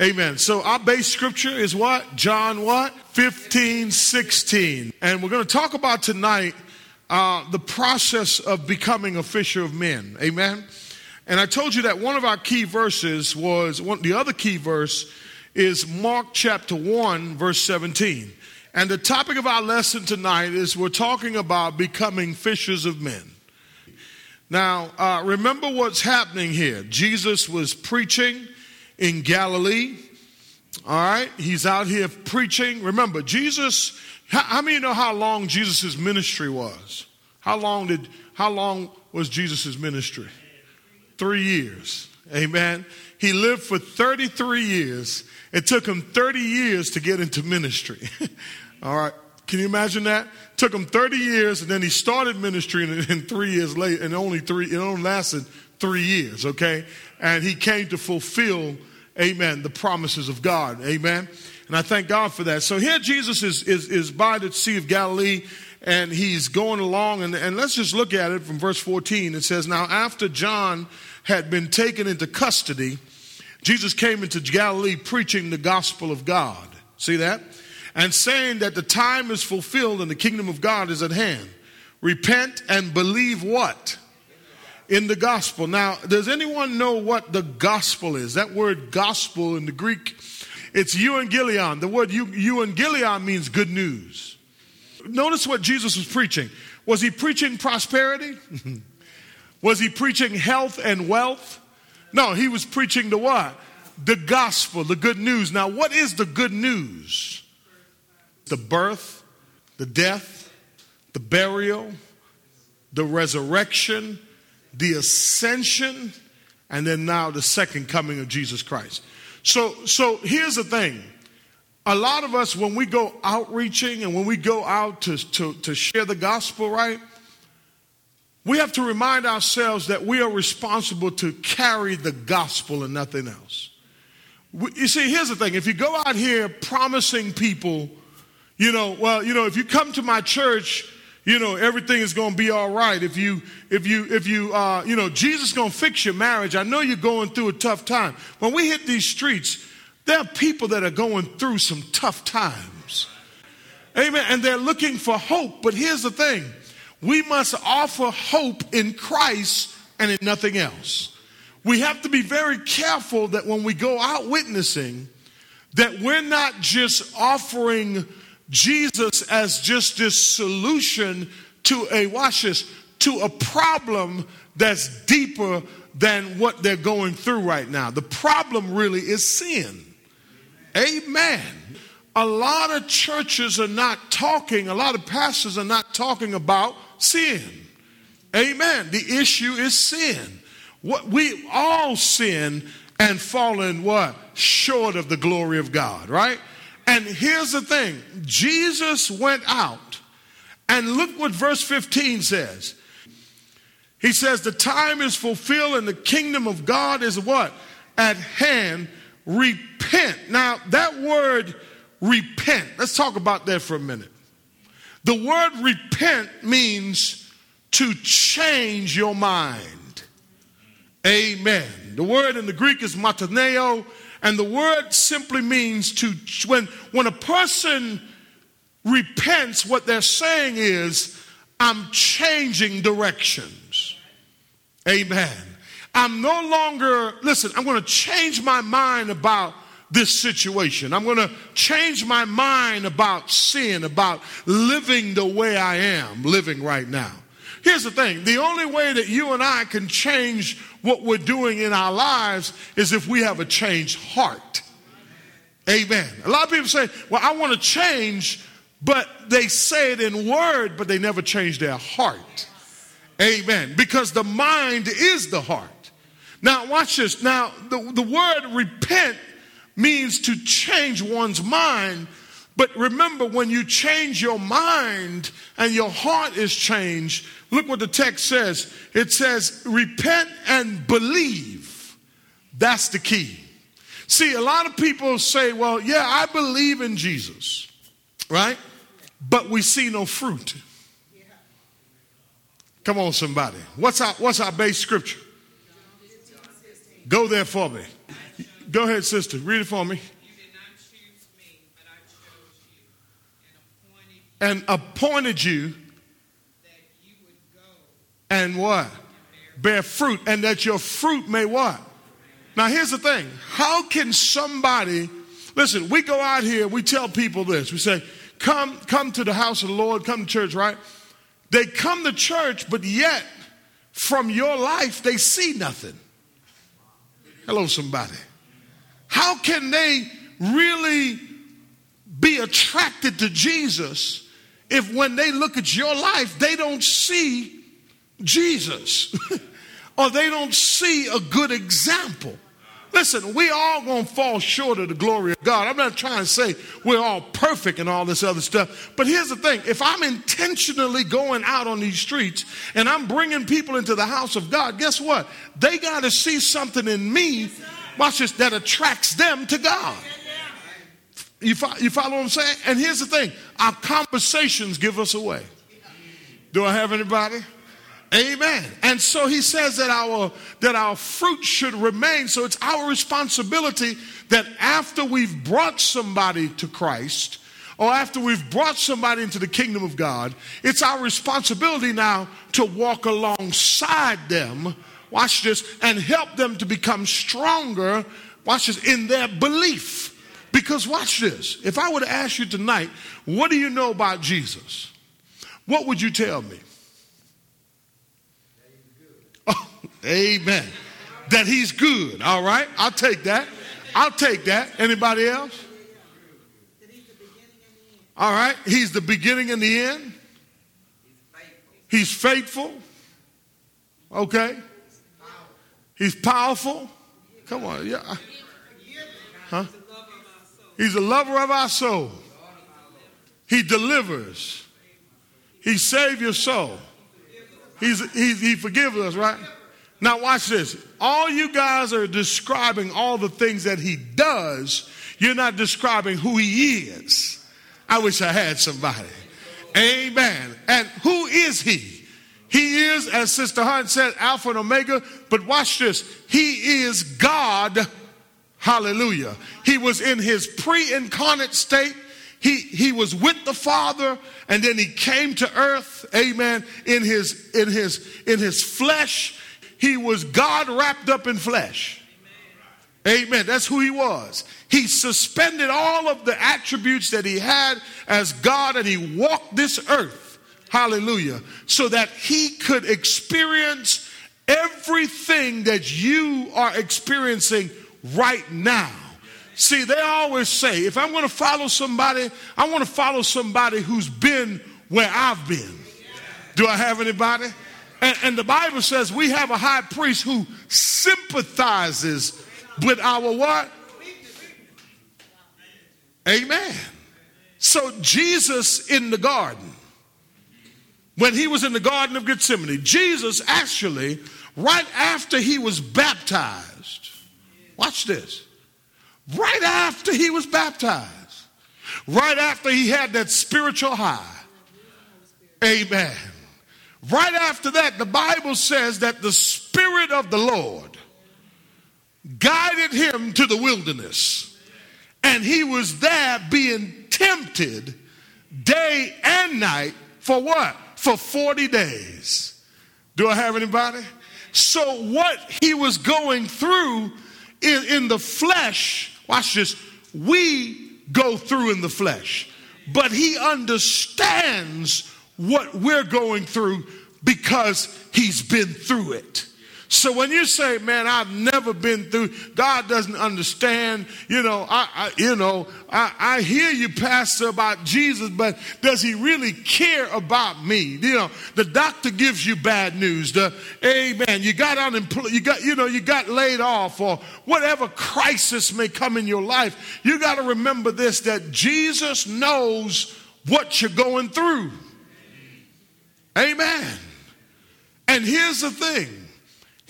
Amen. So our base scripture is what? John what? 15, 16. And we're going to talk about tonight uh, the process of becoming a fisher of men. Amen. And I told you that one of our key verses was one, the other key verse is Mark chapter 1, verse 17. And the topic of our lesson tonight is we're talking about becoming fishers of men. Now, uh, remember what's happening here. Jesus was preaching in Galilee. All right, he's out here preaching. Remember, Jesus. How, how many know how long Jesus' ministry was? How long did? How long was Jesus' ministry? Three years. Amen. He lived for 33 years. It took him 30 years to get into ministry. All right. Can you imagine that? Took him 30 years and then he started ministry and, and three years later, and only three, it only lasted three years, okay? And he came to fulfill, amen, the promises of God, amen? And I thank God for that. So here Jesus is, is, is by the Sea of Galilee and he's going along. And, and let's just look at it from verse 14. It says, Now after John had been taken into custody, Jesus came into Galilee preaching the gospel of God. See that? and saying that the time is fulfilled and the kingdom of God is at hand. Repent and believe what? In the gospel. Now, does anyone know what the gospel is? That word gospel in the Greek, it's euangelion. The word euangelion means good news. Notice what Jesus was preaching. Was he preaching prosperity? was he preaching health and wealth? No, he was preaching the what? The gospel, the good news. Now, what is the good news? the birth, the death, the burial, the resurrection, the ascension, and then now the second coming of Jesus Christ. So, so here's the thing. A lot of us, when we go outreaching and when we go out to, to, to share the gospel, right? We have to remind ourselves that we are responsible to carry the gospel and nothing else. You see, here's the thing if you go out here promising people you know, well, you know, if you come to my church, you know, everything is going to be all right. If you, if you, if you, uh, you know, Jesus is going to fix your marriage. I know you're going through a tough time. When we hit these streets, there are people that are going through some tough times. Amen. And they're looking for hope. But here's the thing we must offer hope in Christ and in nothing else. We have to be very careful that when we go out witnessing, that we're not just offering Jesus as just this solution to a watch this to a problem that's deeper than what they're going through right now. The problem really is sin. Amen. A lot of churches are not talking, a lot of pastors are not talking about sin. Amen. The issue is sin. What we all sin and fallen what? Short of the glory of God, right? And here's the thing Jesus went out, and look what verse 15 says. He says, The time is fulfilled, and the kingdom of God is what? At hand. Repent. Now, that word repent, let's talk about that for a minute. The word repent means to change your mind. Amen. The word in the Greek is metanoeo, and the word simply means to, when, when a person repents, what they're saying is, I'm changing directions. Amen. I'm no longer, listen, I'm going to change my mind about this situation. I'm going to change my mind about sin, about living the way I am living right now. Here's the thing the only way that you and I can change what we're doing in our lives is if we have a changed heart. Amen. A lot of people say, Well, I want to change, but they say it in word, but they never change their heart. Amen. Because the mind is the heart. Now, watch this. Now, the, the word repent means to change one's mind but remember, when you change your mind and your heart is changed, look what the text says. It says, repent and believe. That's the key. See, a lot of people say, well, yeah, I believe in Jesus, right? But we see no fruit. Come on, somebody. What's our, what's our base scripture? Go there for me. Go ahead, sister. Read it for me. You did not choose me, but I chose you and appointed you you and what? Bear fruit, and that your fruit may what? Now, here's the thing. How can somebody, listen, we go out here, we tell people this. We say, come, come to the house of the Lord, come to church, right? They come to church, but yet from your life, they see nothing. Hello, somebody. How can they really be attracted to Jesus if when they look at your life, they don't see Jesus or they don't see a good example? Listen, we all gonna fall short of the glory of God. I'm not trying to say we're all perfect and all this other stuff, but here's the thing: if I'm intentionally going out on these streets and I'm bringing people into the house of God, guess what? They got to see something in me, watch this, that attracts them to God. You, fo- you follow what I'm saying? And here's the thing: our conversations give us away. Do I have anybody? Amen. And so he says that our that our fruit should remain. So it's our responsibility that after we've brought somebody to Christ or after we've brought somebody into the kingdom of God, it's our responsibility now to walk alongside them. Watch this and help them to become stronger. Watch this in their belief. Because watch this. If I were to ask you tonight, what do you know about Jesus? What would you tell me? Oh, amen. That he's good. All right. I'll take that. I'll take that. Anybody else? All right. He's the beginning and the end. He's faithful. Okay. He's powerful. Come on. Yeah. He's a lover of our soul. He delivers. He saves your soul. He's, he forgives us, right? Now, watch this. All you guys are describing all the things that he does. You're not describing who he is. I wish I had somebody. Amen. And who is he? He is, as Sister Hunt said, Alpha and Omega. But watch this. He is God. Hallelujah. He was in his pre incarnate state. He, he was with the Father and then he came to earth, amen, in his, in his, in his flesh. He was God wrapped up in flesh. Amen. That's who he was. He suspended all of the attributes that he had as God and he walked this earth. Hallelujah. So that he could experience everything that you are experiencing right now. See, they always say, if I'm going to follow somebody, I want to follow somebody who's been where I've been. Do I have anybody? And, and, the Bible says we have a high priest who sympathizes with our what? Amen. So Jesus in the garden, when he was in the Garden of Gethsemane, Jesus actually, right after he was baptized, watch this, right after he was baptized, right after he had that spiritual high, amen. Right after that, the Bible says that the Spirit of the Lord guided him to the wilderness. And he was there being tempted day and night for what? For 40 days. Do I have anybody? So, what he was going through in, in the flesh, watch this, we go through in the flesh. But he understands what we're going through because he's been through it. So when you say, "Man, I've never been through," God doesn't understand. You know, I, I you know, I, I, hear you, Pastor, about Jesus, but does He really care about me? You know, the doctor gives you bad news. The Amen. You got unemployed. You got, you know, you got laid off, or whatever crisis may come in your life. You got to remember this: that Jesus knows what you're going through. Amen. And here's the thing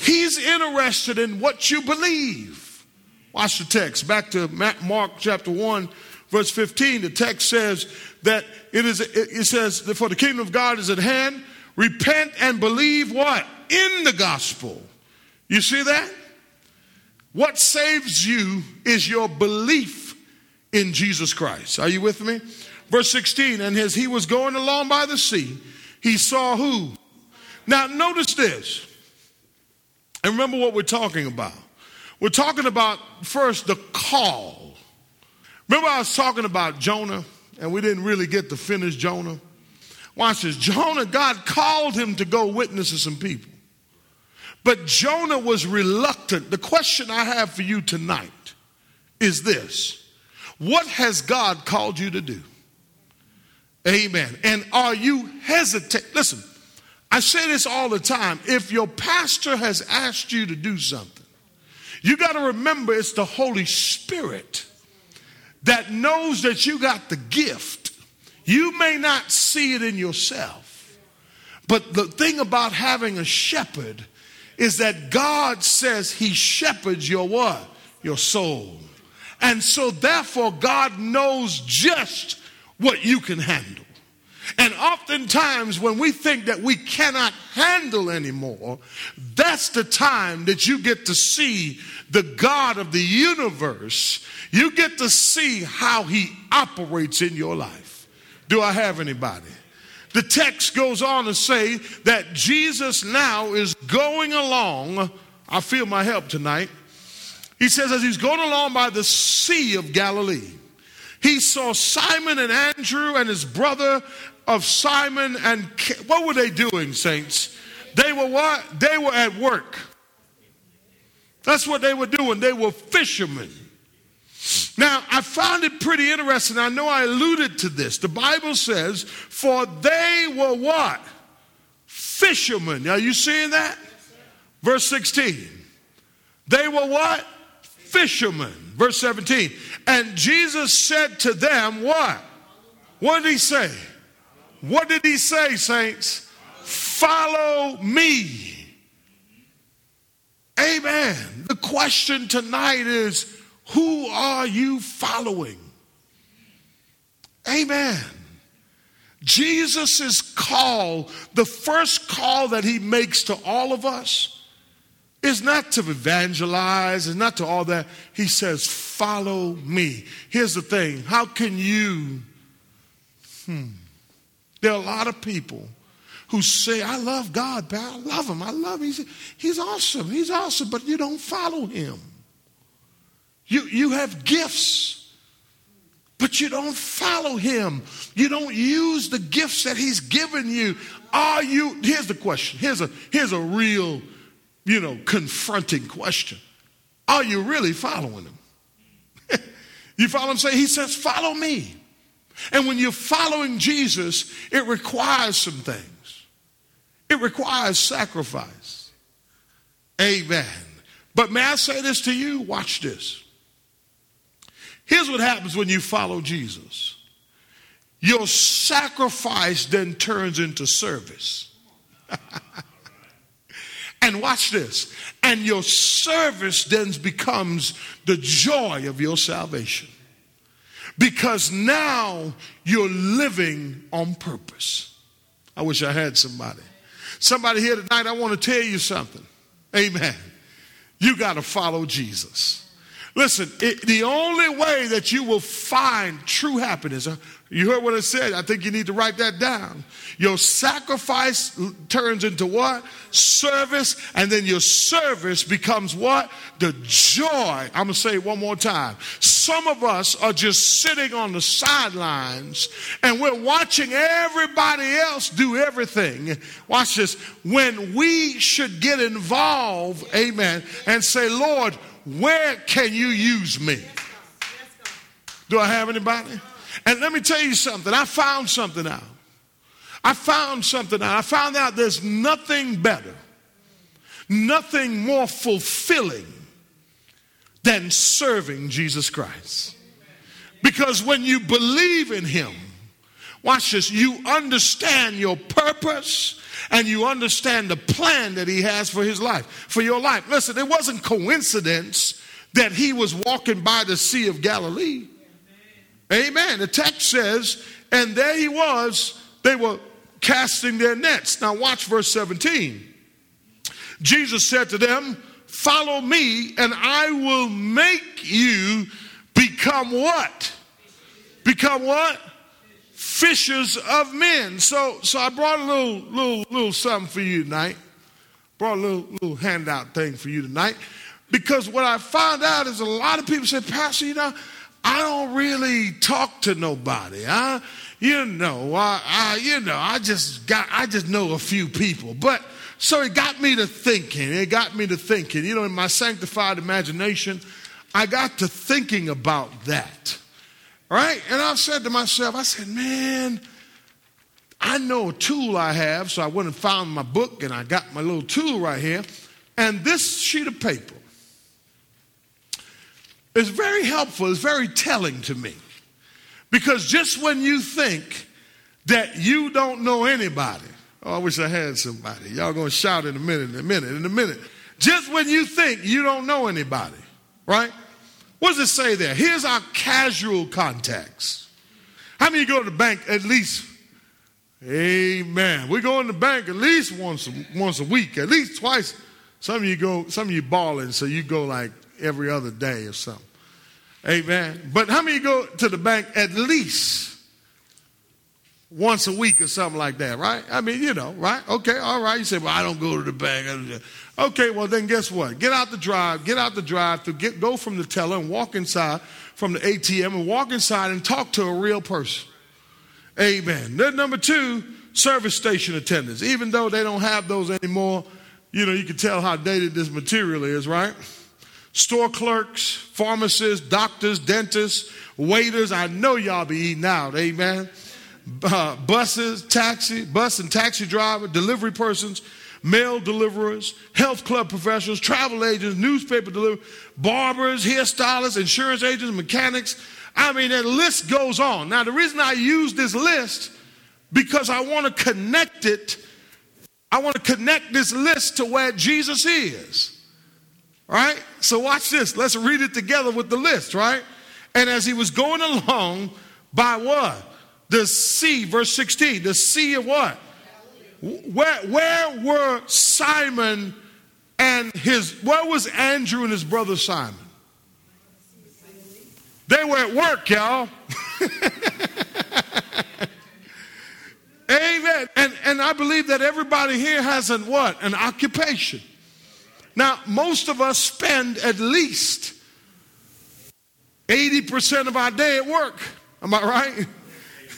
He's interested in what you believe. Watch the text. Back to Mark chapter 1, verse 15. The text says that it is, it says, for the kingdom of God is at hand. Repent and believe what? In the gospel. You see that? What saves you is your belief in Jesus Christ. Are you with me? Verse 16, and as he was going along by the sea, he saw who? Now, notice this. And remember what we're talking about. We're talking about first the call. Remember, I was talking about Jonah, and we didn't really get to finish Jonah. Watch this. Jonah, God called him to go witness to some people. But Jonah was reluctant. The question I have for you tonight is this What has God called you to do? Amen. And are you hesitant? Listen, I say this all the time. If your pastor has asked you to do something, you got to remember it's the Holy Spirit that knows that you got the gift. You may not see it in yourself, but the thing about having a shepherd is that God says he shepherds your what? Your soul. And so therefore God knows just what you can handle. And oftentimes, when we think that we cannot handle anymore, that's the time that you get to see the God of the universe. You get to see how he operates in your life. Do I have anybody? The text goes on to say that Jesus now is going along. I feel my help tonight. He says, as he's going along by the Sea of Galilee, he saw Simon and Andrew and his brother of Simon and what were they doing, saints? They were what? They were at work. That's what they were doing. They were fishermen. Now, I found it pretty interesting. I know I alluded to this. The Bible says, For they were what? Fishermen. Are you seeing that? Verse 16. They were what? Fishermen. Verse 17. And Jesus said to them, What? What did he say? What did he say, saints? Follow me. Amen. The question tonight is who are you following? Amen. Jesus' call, the first call that he makes to all of us, is not to evangelize, is not to all that. He says, Follow me. Here's the thing how can you? Hmm. There are a lot of people who say, I love God, pal. I love him. I love him. He's, he's awesome. He's awesome, but you don't follow him. You, you have gifts, but you don't follow him. You don't use the gifts that he's given you. Are you, here's the question. Here's a, here's a real, you know, confronting question. Are you really following him? you follow him? Say, he says, follow me. And when you're following Jesus, it requires some things. It requires sacrifice. Amen. But may I say this to you? Watch this. Here's what happens when you follow Jesus your sacrifice then turns into service. and watch this. And your service then becomes the joy of your salvation. Because now you're living on purpose. I wish I had somebody. Somebody here tonight, I want to tell you something. Amen. You got to follow Jesus. Listen, it, the only way that you will find true happiness, uh, you heard what I said. I think you need to write that down. Your sacrifice turns into what? Service, and then your service becomes what? The joy. I'm going to say it one more time. Some of us are just sitting on the sidelines and we're watching everybody else do everything. Watch this. When we should get involved, amen, and say, Lord, where can you use me? Do I have anybody? And let me tell you something. I found something out. I found something out. I found out there's nothing better, nothing more fulfilling than serving Jesus Christ. Because when you believe in Him, watch this, you understand your purpose and you understand the plan that he has for his life, for your life. Listen, it wasn't coincidence that he was walking by the Sea of Galilee. Amen. The text says, and there he was, they were casting their nets. Now watch verse 17. Jesus said to them, Follow me, and I will make you become what? Become what? Fishers of men. So, so I brought a little, little, little something for you tonight. Brought a little, little handout thing for you tonight. Because what I found out is a lot of people say, Pastor, you know, I don't really talk to nobody. I, you know, I, I, you know, I just got, I just know a few people. But so it got me to thinking. It got me to thinking. You know, in my sanctified imagination, I got to thinking about that. Right? And I said to myself, I said, man, I know a tool I have. So I went and found my book and I got my little tool right here. And this sheet of paper is very helpful, it's very telling to me. Because just when you think that you don't know anybody, oh, I wish I had somebody. Y'all gonna shout in a minute, in a minute, in a minute. Just when you think you don't know anybody, right? What does it say there? Here's our casual contacts. How many go to the bank at least? Amen. We go in the bank at least once a, once a week, at least twice. Some of you go, some of you balling, so you go like every other day or something. Amen. But how many go to the bank at least once a week or something like that, right? I mean, you know, right? Okay, all right. You say, well, I don't go to the bank. Okay, well, then guess what? Get out the drive, get out the drive to get, go from the teller and walk inside from the ATM and walk inside and talk to a real person. Amen. Then number two, service station attendants. Even though they don't have those anymore, you know, you can tell how dated this material is, right? Store clerks, pharmacists, doctors, dentists, waiters. I know y'all be eating out. Amen. Uh, buses, taxi, bus and taxi driver, delivery persons, mail deliverers, health club professionals, travel agents, newspaper deliverers, barbers, hairstylists, insurance agents, mechanics. I mean, that list goes on. Now, the reason I use this list because I want to connect it. I want to connect this list to where Jesus is. Right? So watch this. Let's read it together with the list, right? And as he was going along by what? The sea, verse 16, the sea of what? Where, where were Simon and his, where was Andrew and his brother Simon? They were at work, y'all. Amen. And, and I believe that everybody here has an what? An occupation. Now, most of us spend at least 80% of our day at work. Am I right?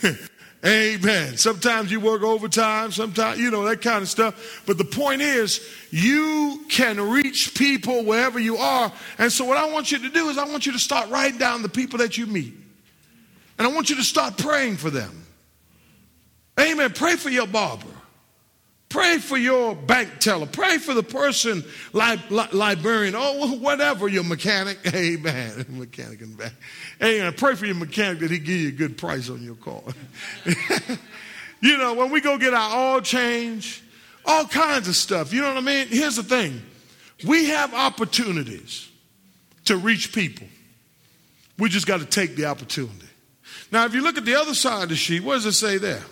Amen. Sometimes you work overtime, sometimes, you know, that kind of stuff. But the point is, you can reach people wherever you are. And so, what I want you to do is, I want you to start writing down the people that you meet. And I want you to start praying for them. Amen. Pray for your barber. Pray for your bank teller. Pray for the person, li- li- librarian, or whatever, your mechanic. Amen. Mechanic in back. Amen. Pray for your mechanic that he give you a good price on your car. you know, when we go get our oil change, all kinds of stuff. You know what I mean? Here's the thing we have opportunities to reach people. We just got to take the opportunity. Now, if you look at the other side of the sheet, what does it say there?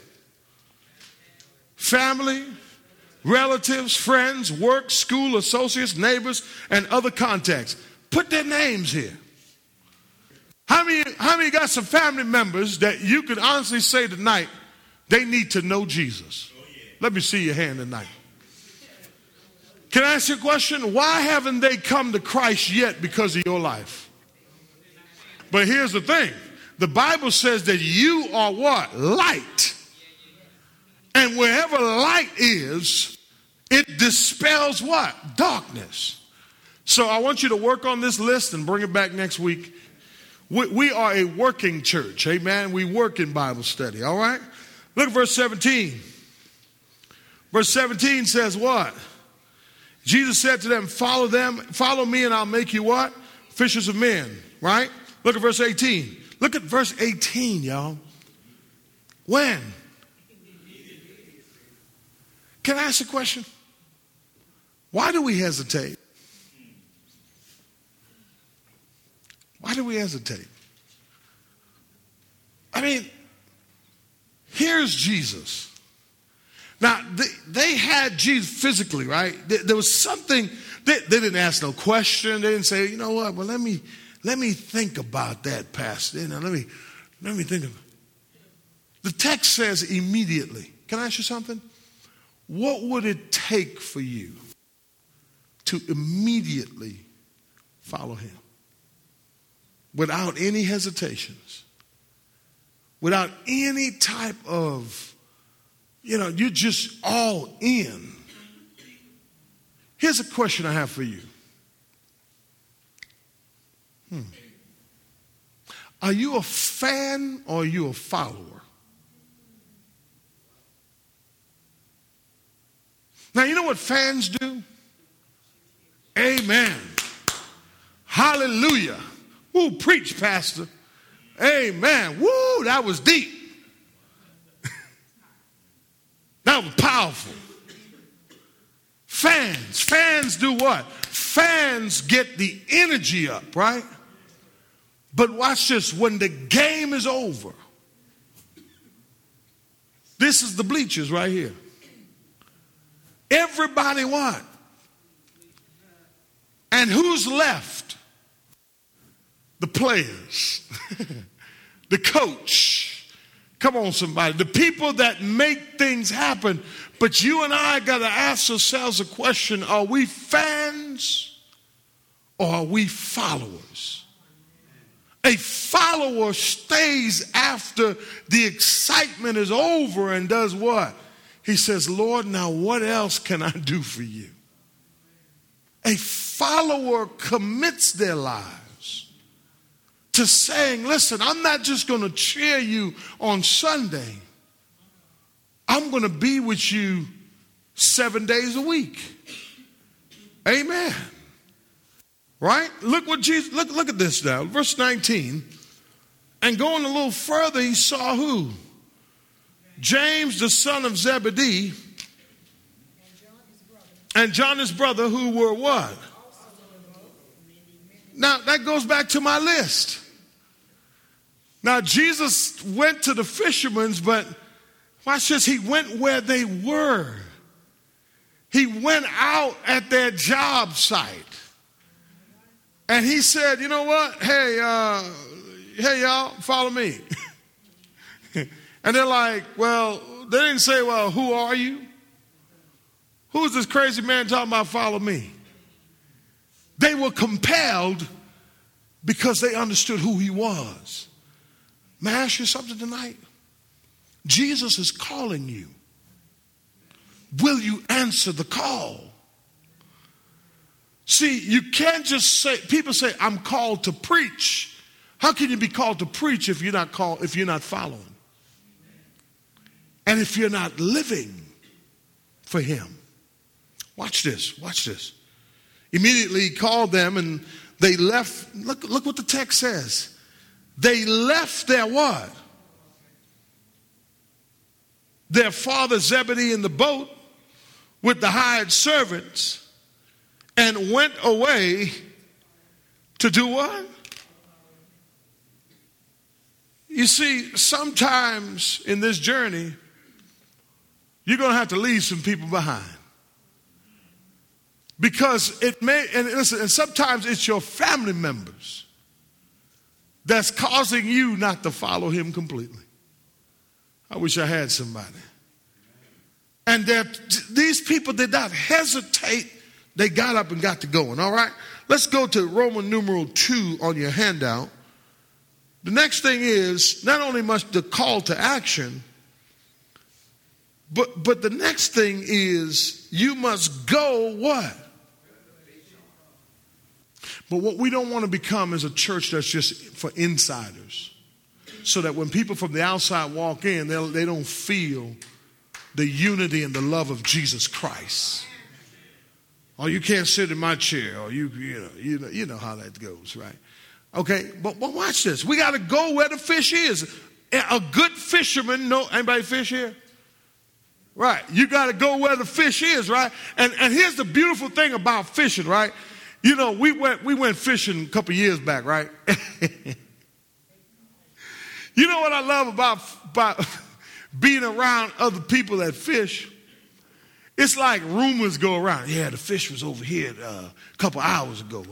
Family, relatives, friends, work, school, associates, neighbors, and other contacts. Put their names here. How many, how many got some family members that you could honestly say tonight they need to know Jesus? Let me see your hand tonight. Can I ask you a question? Why haven't they come to Christ yet because of your life? But here's the thing the Bible says that you are what? Light. And wherever light is, it dispels what? Darkness. So I want you to work on this list and bring it back next week. We, we are a working church. Amen. We work in Bible study. All right. Look at verse 17. Verse 17 says what? Jesus said to them, Follow them, follow me, and I'll make you what? Fishers of men. Right? Look at verse 18. Look at verse 18, y'all. When? Can I ask a question? Why do we hesitate? Why do we hesitate? I mean, here's Jesus. Now, they, they had Jesus physically, right? There was something They, they didn't ask no question. They didn't say, you know what? Well, let me let me think about that, Pastor. Know, let me let me think of. it. The text says immediately. Can I ask you something? What would it take for you to immediately follow him? Without any hesitations, without any type of, you know, you're just all in. Here's a question I have for you. Hmm. Are you a fan or are you a follower? Now, you know what fans do? Amen. Hallelujah. Woo, preach, Pastor. Amen. Woo, that was deep. that was powerful. Fans. Fans do what? Fans get the energy up, right? But watch this when the game is over, this is the bleachers right here. Everybody what? And who's left? The players, the coach. Come on, somebody. The people that make things happen. But you and I got to ask ourselves a question are we fans or are we followers? A follower stays after the excitement is over and does what? He says, Lord, now what else can I do for you? A follower commits their lives to saying, listen, I'm not just going to cheer you on Sunday, I'm going to be with you seven days a week. Amen. Right? Look what Jesus, look, look at this now. Verse 19. And going a little further, he saw who? James, the son of Zebedee, and John, his brother, who were what? Now, that goes back to my list. Now, Jesus went to the fishermen's, but watch this, he went where they were. He went out at their job site. And he said, you know what? Hey, uh, hey, y'all, follow me. And they're like, well, they didn't say, well, who are you? Who's this crazy man talking about follow me? They were compelled because they understood who he was. May I ask you something tonight? Jesus is calling you. Will you answer the call? See, you can't just say, people say, I'm called to preach. How can you be called to preach if you're not called, if you're not following? And if you're not living for Him, watch this, watch this. Immediately he called them and they left. Look, look what the text says. They left their what? Their father Zebedee in the boat with the hired servants and went away to do what? You see, sometimes in this journey, you're going to have to leave some people behind. Because it may, and listen, and sometimes it's your family members that's causing you not to follow him completely. I wish I had somebody. And that these people did not hesitate. They got up and got to going. All right. Let's go to Roman numeral 2 on your handout. The next thing is not only must the call to action, but but the next thing is you must go what? But what we don't want to become is a church that's just for insiders. So that when people from the outside walk in, they don't feel the unity and the love of Jesus Christ. Oh, you can't sit in my chair, or you, you know, you know, you know how that goes, right? Okay, but, but watch this. We got to go where the fish is. A good fisherman know anybody fish here? Right. You got to go where the fish is, right? And, and here's the beautiful thing about fishing, right? You know, we went, we went fishing a couple years back, right? you know what I love about, about being around other people that fish? It's like rumors go around. Yeah, the fish was over here uh, a couple hours ago.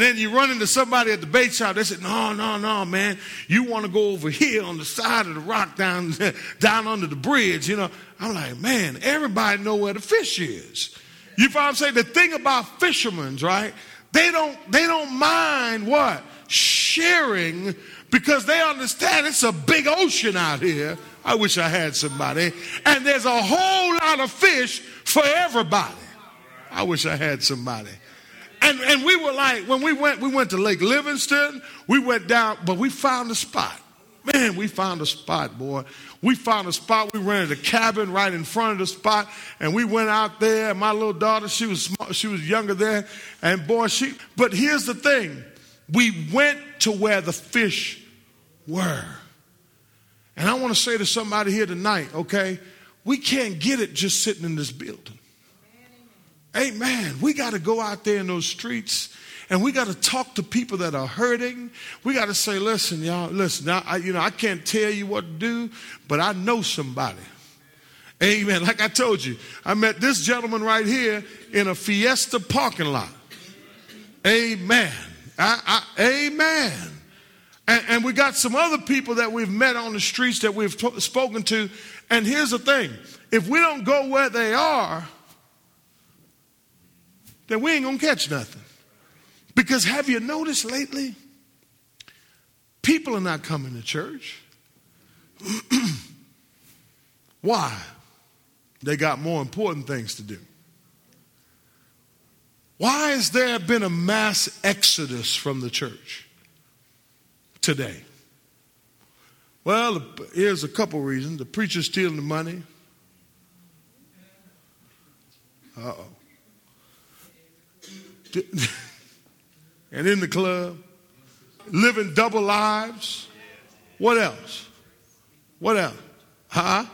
Then you run into somebody at the bait shop. They said, no, no, no, man. You want to go over here on the side of the rock down, down under the bridge. You know, I'm like, man, everybody know where the fish is. You know what I'm saying? The thing about fishermen, right? They don't, they don't mind what? Sharing because they understand it's a big ocean out here. I wish I had somebody. And there's a whole lot of fish for everybody. I wish I had somebody. And, and we were like, when we went, we went to Lake Livingston, we went down, but we found a spot. Man, we found a spot, boy. We found a spot. We rented a cabin right in front of the spot, and we went out there. My little daughter, she was small, she was younger there, and boy, she. But here's the thing: we went to where the fish were. And I want to say to somebody here tonight, okay, we can't get it just sitting in this building. Amen. We got to go out there in those streets and we got to talk to people that are hurting. We got to say, listen, y'all, listen, I, you know, I can't tell you what to do, but I know somebody. Amen. Like I told you, I met this gentleman right here in a Fiesta parking lot. Amen. I, I, amen. And, and, we got some other people that we've met on the streets that we've t- spoken to. And here's the thing if we don't go where they are, then we ain't going to catch nothing. Because have you noticed lately? People are not coming to church. Why? They got more important things to do. Why has there been a mass exodus from the church today? Well, here's a couple reasons. The preacher's stealing the money. Uh oh. and in the club, living double lives. What else? What else? Huh?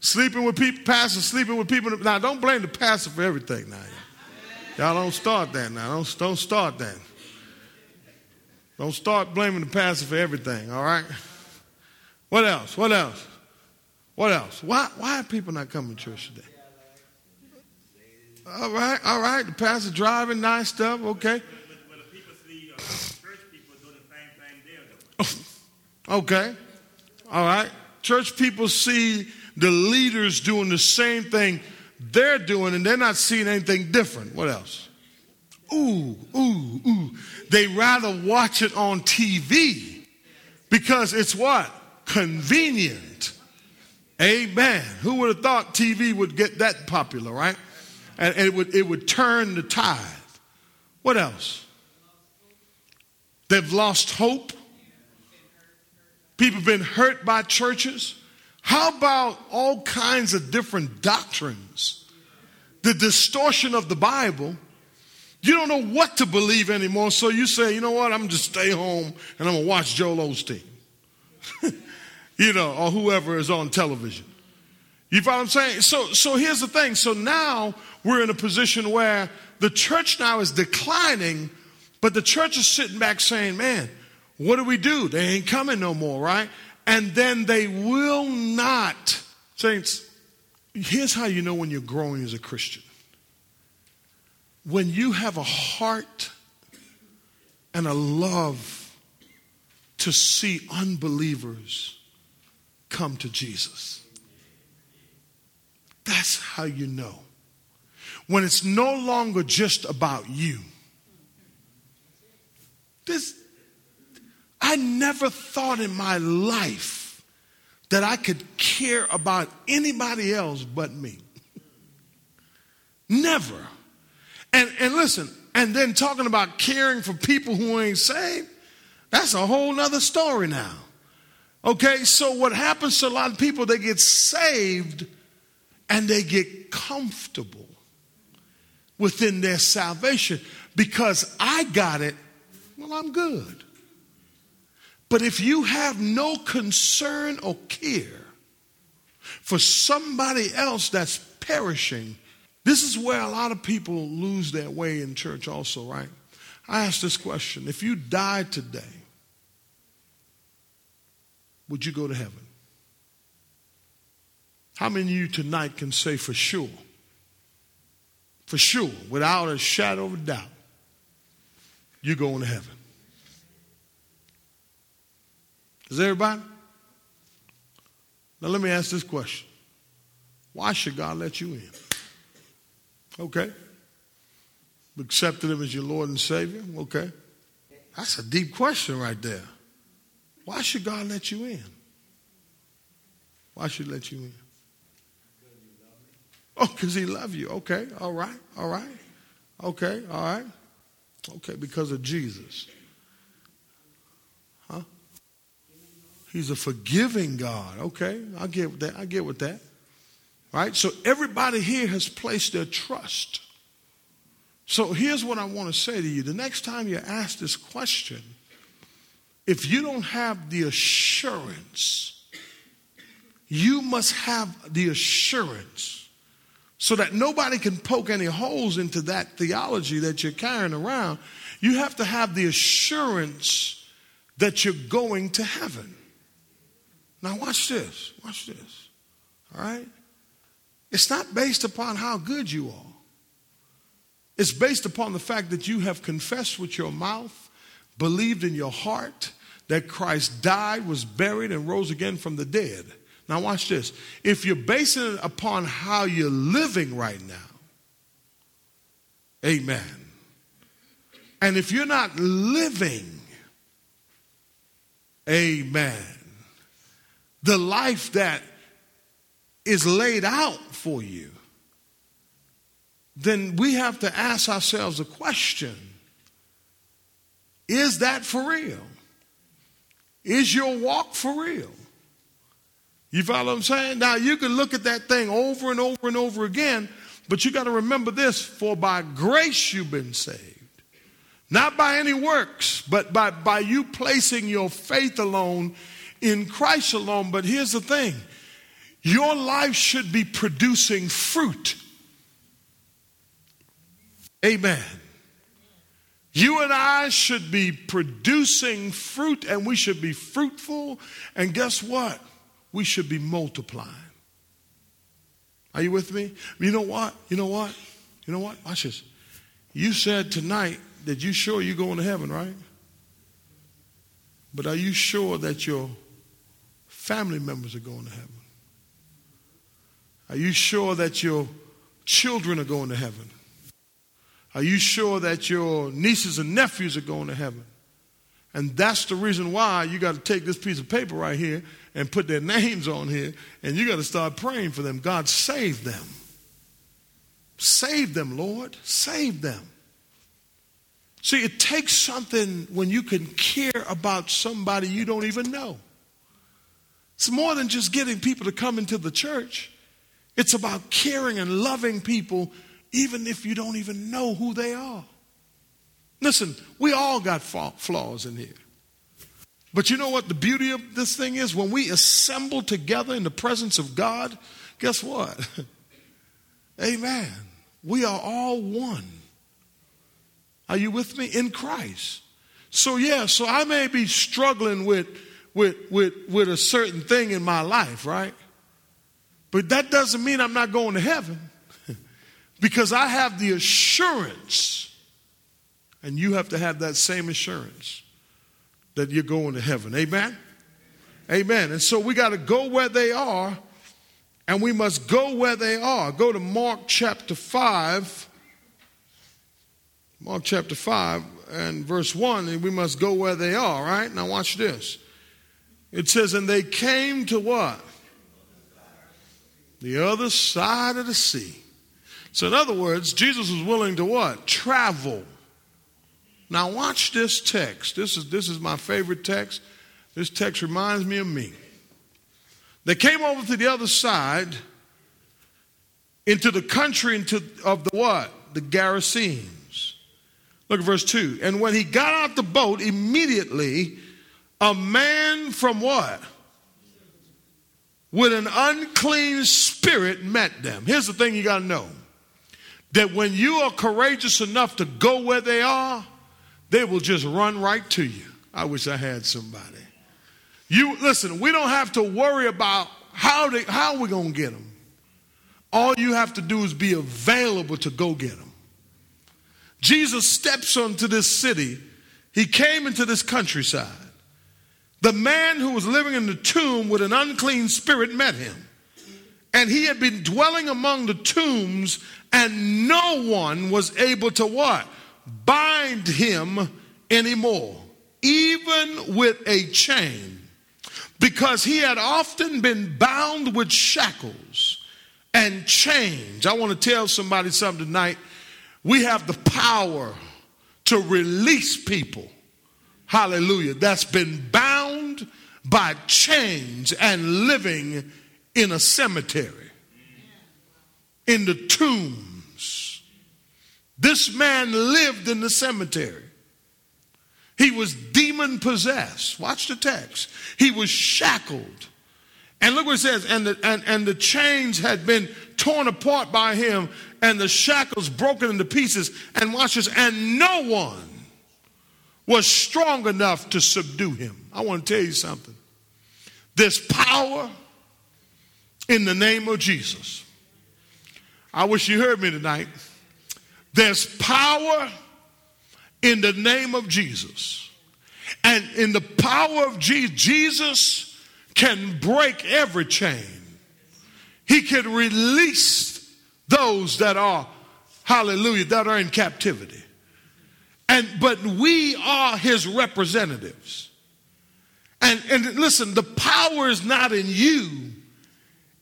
Sleeping with people, pastor sleeping with people. Now, don't blame the pastor for everything now. Y'all don't start that now. Don't, don't start that. Don't start blaming the pastor for everything, all right? What else? What else? What else? Why, why are people not coming to church today? All right, all right. The pastor driving nice stuff, okay. But the people see uh, church people doing the same thing they're. Okay. All right. Church people see the leaders doing the same thing they're doing and they're not seeing anything different. What else? Ooh, ooh, ooh. They rather watch it on TV because it's what? Convenient. Amen. Who would have thought TV would get that popular, right? And it would, it would turn the tide. What else? They've lost hope. People have been hurt by churches. How about all kinds of different doctrines? The distortion of the Bible. You don't know what to believe anymore, so you say, you know what, I'm just stay home and I'm gonna watch Joel Osteen. you know, or whoever is on television. You follow what I'm saying? So so here's the thing. So now we're in a position where the church now is declining, but the church is sitting back saying, man, what do we do? They ain't coming no more, right? And then they will not. Saints, here's how you know when you're growing as a Christian. When you have a heart and a love to see unbelievers come to Jesus. That's how you know when it's no longer just about you. This, I never thought in my life that I could care about anybody else but me. Never. And, and listen, and then talking about caring for people who ain't saved, that's a whole nother story now. Okay, so what happens to a lot of people, they get saved and they get comfortable within their salvation because I got it, well, I'm good. But if you have no concern or care for somebody else that's perishing, this is where a lot of people lose their way in church, also, right? I ask this question if you died today, would you go to heaven? How many of you tonight can say for sure? For sure, without a shadow of a doubt, you're going to heaven. Is everybody? Now let me ask this question. Why should God let you in? Okay. Accepted him as your Lord and Savior? Okay. That's a deep question right there. Why should God let you in? Why should he let you in? Oh, because he loves you. Okay, all right, all right. Okay, all right. Okay, because of Jesus. Huh? He's a forgiving God. Okay, I get with that. I get with that. Right? So everybody here has placed their trust. So here's what I want to say to you. The next time you ask this question, if you don't have the assurance, you must have the assurance so that nobody can poke any holes into that theology that you're carrying around, you have to have the assurance that you're going to heaven. Now, watch this. Watch this. All right? It's not based upon how good you are, it's based upon the fact that you have confessed with your mouth, believed in your heart that Christ died, was buried, and rose again from the dead. Now, watch this. If you're basing it upon how you're living right now, amen. And if you're not living, amen, the life that is laid out for you, then we have to ask ourselves a question Is that for real? Is your walk for real? You follow what I'm saying? Now, you can look at that thing over and over and over again, but you got to remember this for by grace you've been saved. Not by any works, but by, by you placing your faith alone in Christ alone. But here's the thing your life should be producing fruit. Amen. You and I should be producing fruit and we should be fruitful. And guess what? We should be multiplying. Are you with me? You know what? You know what? You know what? Watch this. You said tonight that you sure you're going to heaven, right? But are you sure that your family members are going to heaven? Are you sure that your children are going to heaven? Are you sure that your nieces and nephews are going to heaven? And that's the reason why you got to take this piece of paper right here and put their names on here, and you got to start praying for them. God, save them. Save them, Lord. Save them. See, it takes something when you can care about somebody you don't even know. It's more than just getting people to come into the church, it's about caring and loving people even if you don't even know who they are. Listen, we all got flaws in here. But you know what the beauty of this thing is? When we assemble together in the presence of God, guess what? Amen. We are all one. Are you with me? In Christ. So yeah, so I may be struggling with with with with a certain thing in my life, right? But that doesn't mean I'm not going to heaven. because I have the assurance, and you have to have that same assurance that you're going to heaven. Amen? Amen. And so we got to go where they are, and we must go where they are. Go to Mark chapter 5. Mark chapter 5 and verse 1, and we must go where they are, right? Now watch this. It says, And they came to what? The other side of the sea. So, in other words, Jesus was willing to what? Travel now, watch this text. This is, this is my favorite text. This text reminds me of me. They came over to the other side into the country into, of the what? The Gerasenes. Look at verse 2. And when he got out the boat, immediately a man from what? With an unclean spirit met them. Here's the thing you got to know that when you are courageous enough to go where they are, they will just run right to you. I wish I had somebody. You listen, we don't have to worry about how, they, how we going to get them? All you have to do is be available to go get them. Jesus steps onto this city. He came into this countryside. The man who was living in the tomb with an unclean spirit met him. And he had been dwelling among the tombs, and no one was able to what? Bind him anymore, even with a chain, because he had often been bound with shackles and chains. I want to tell somebody something tonight. We have the power to release people, hallelujah, that's been bound by chains and living in a cemetery, in the tombs. This man lived in the cemetery. He was demon possessed. Watch the text. He was shackled. And look what it says, and the, and, and the chains had been torn apart by him, and the shackles broken into pieces. And watch this, and no one was strong enough to subdue him. I want to tell you something. There's power in the name of Jesus. I wish you heard me tonight. There's power in the name of Jesus. And in the power of Jesus, Jesus can break every chain. He can release those that are, hallelujah, that are in captivity. And but we are his representatives. And, and listen, the power is not in you,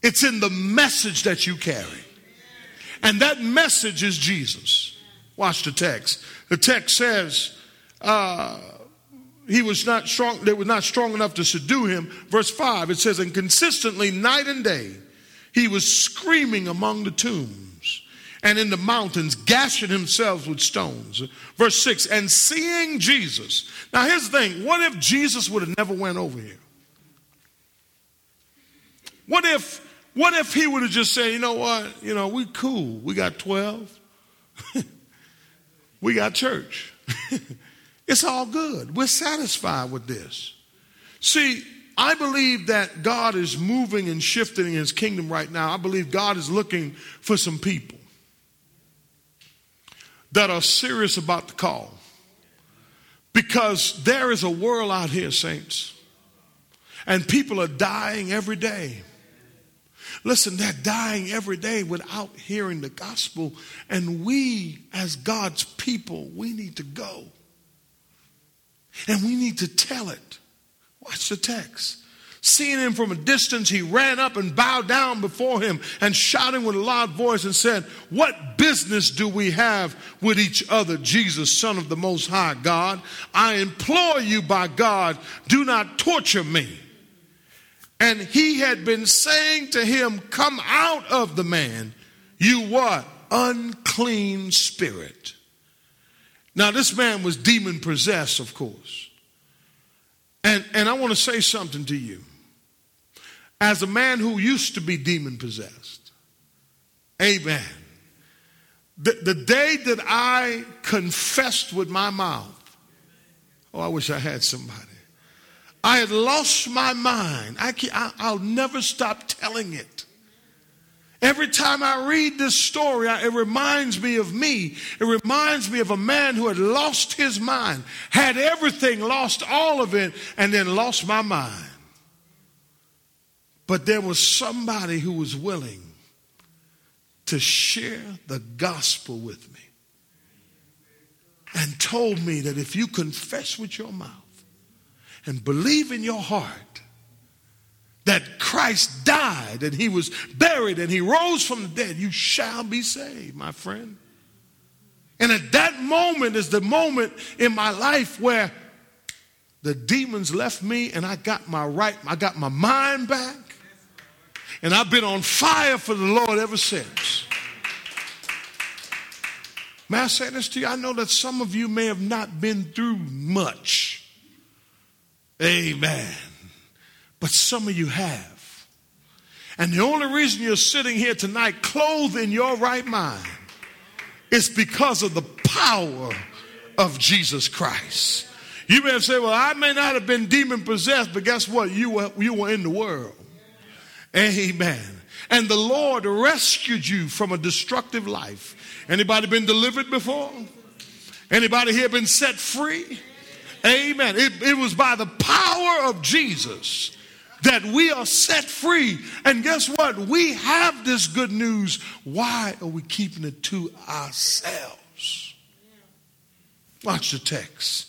it's in the message that you carry. And that message is Jesus. Watch the text. The text says, uh, he was not strong, they were not strong enough to subdue him. Verse 5, it says, and consistently, night and day, he was screaming among the tombs and in the mountains, gashing himself with stones. Verse 6, and seeing Jesus. Now here's the thing what if Jesus would have never went over here? What if what if he would have just said, you know what? You know, we cool. We got 12. we got church. it's all good. We're satisfied with this. See, I believe that God is moving and shifting in his kingdom right now. I believe God is looking for some people that are serious about the call. Because there is a world out here, saints, and people are dying every day. Listen, they're dying every day without hearing the gospel. And we, as God's people, we need to go. And we need to tell it. Watch the text. Seeing him from a distance, he ran up and bowed down before him and shouting with a loud voice and said, What business do we have with each other, Jesus, Son of the Most High God? I implore you by God, do not torture me. And he had been saying to him, Come out of the man, you what? Unclean spirit. Now, this man was demon possessed, of course. And, and I want to say something to you. As a man who used to be demon possessed, amen. The, the day that I confessed with my mouth, oh, I wish I had somebody. I had lost my mind. I I, will never stop telling it. Every time I read this story, it reminds me of me. It reminds me of a man who had lost his mind, had everything, lost all of it, and then lost my mind. But there was somebody who was willing to share the gospel with me and told me that if you confess with your mouth, and believe in your heart that Christ died and he was buried and he rose from the dead, you shall be saved, my friend. And at that moment is the moment in my life where the demons left me and I got my right, I got my mind back. And I've been on fire for the Lord ever since. May I say this to you? I know that some of you may have not been through much. Amen. But some of you have. And the only reason you're sitting here tonight, clothed in your right mind, is because of the power of Jesus Christ. You may have said, Well, I may not have been demon possessed, but guess what? You were, you were in the world. Amen. And the Lord rescued you from a destructive life. Anybody been delivered before? Anybody here been set free? Amen. It, it was by the power of Jesus that we are set free. And guess what? We have this good news. Why are we keeping it to ourselves? Watch the text.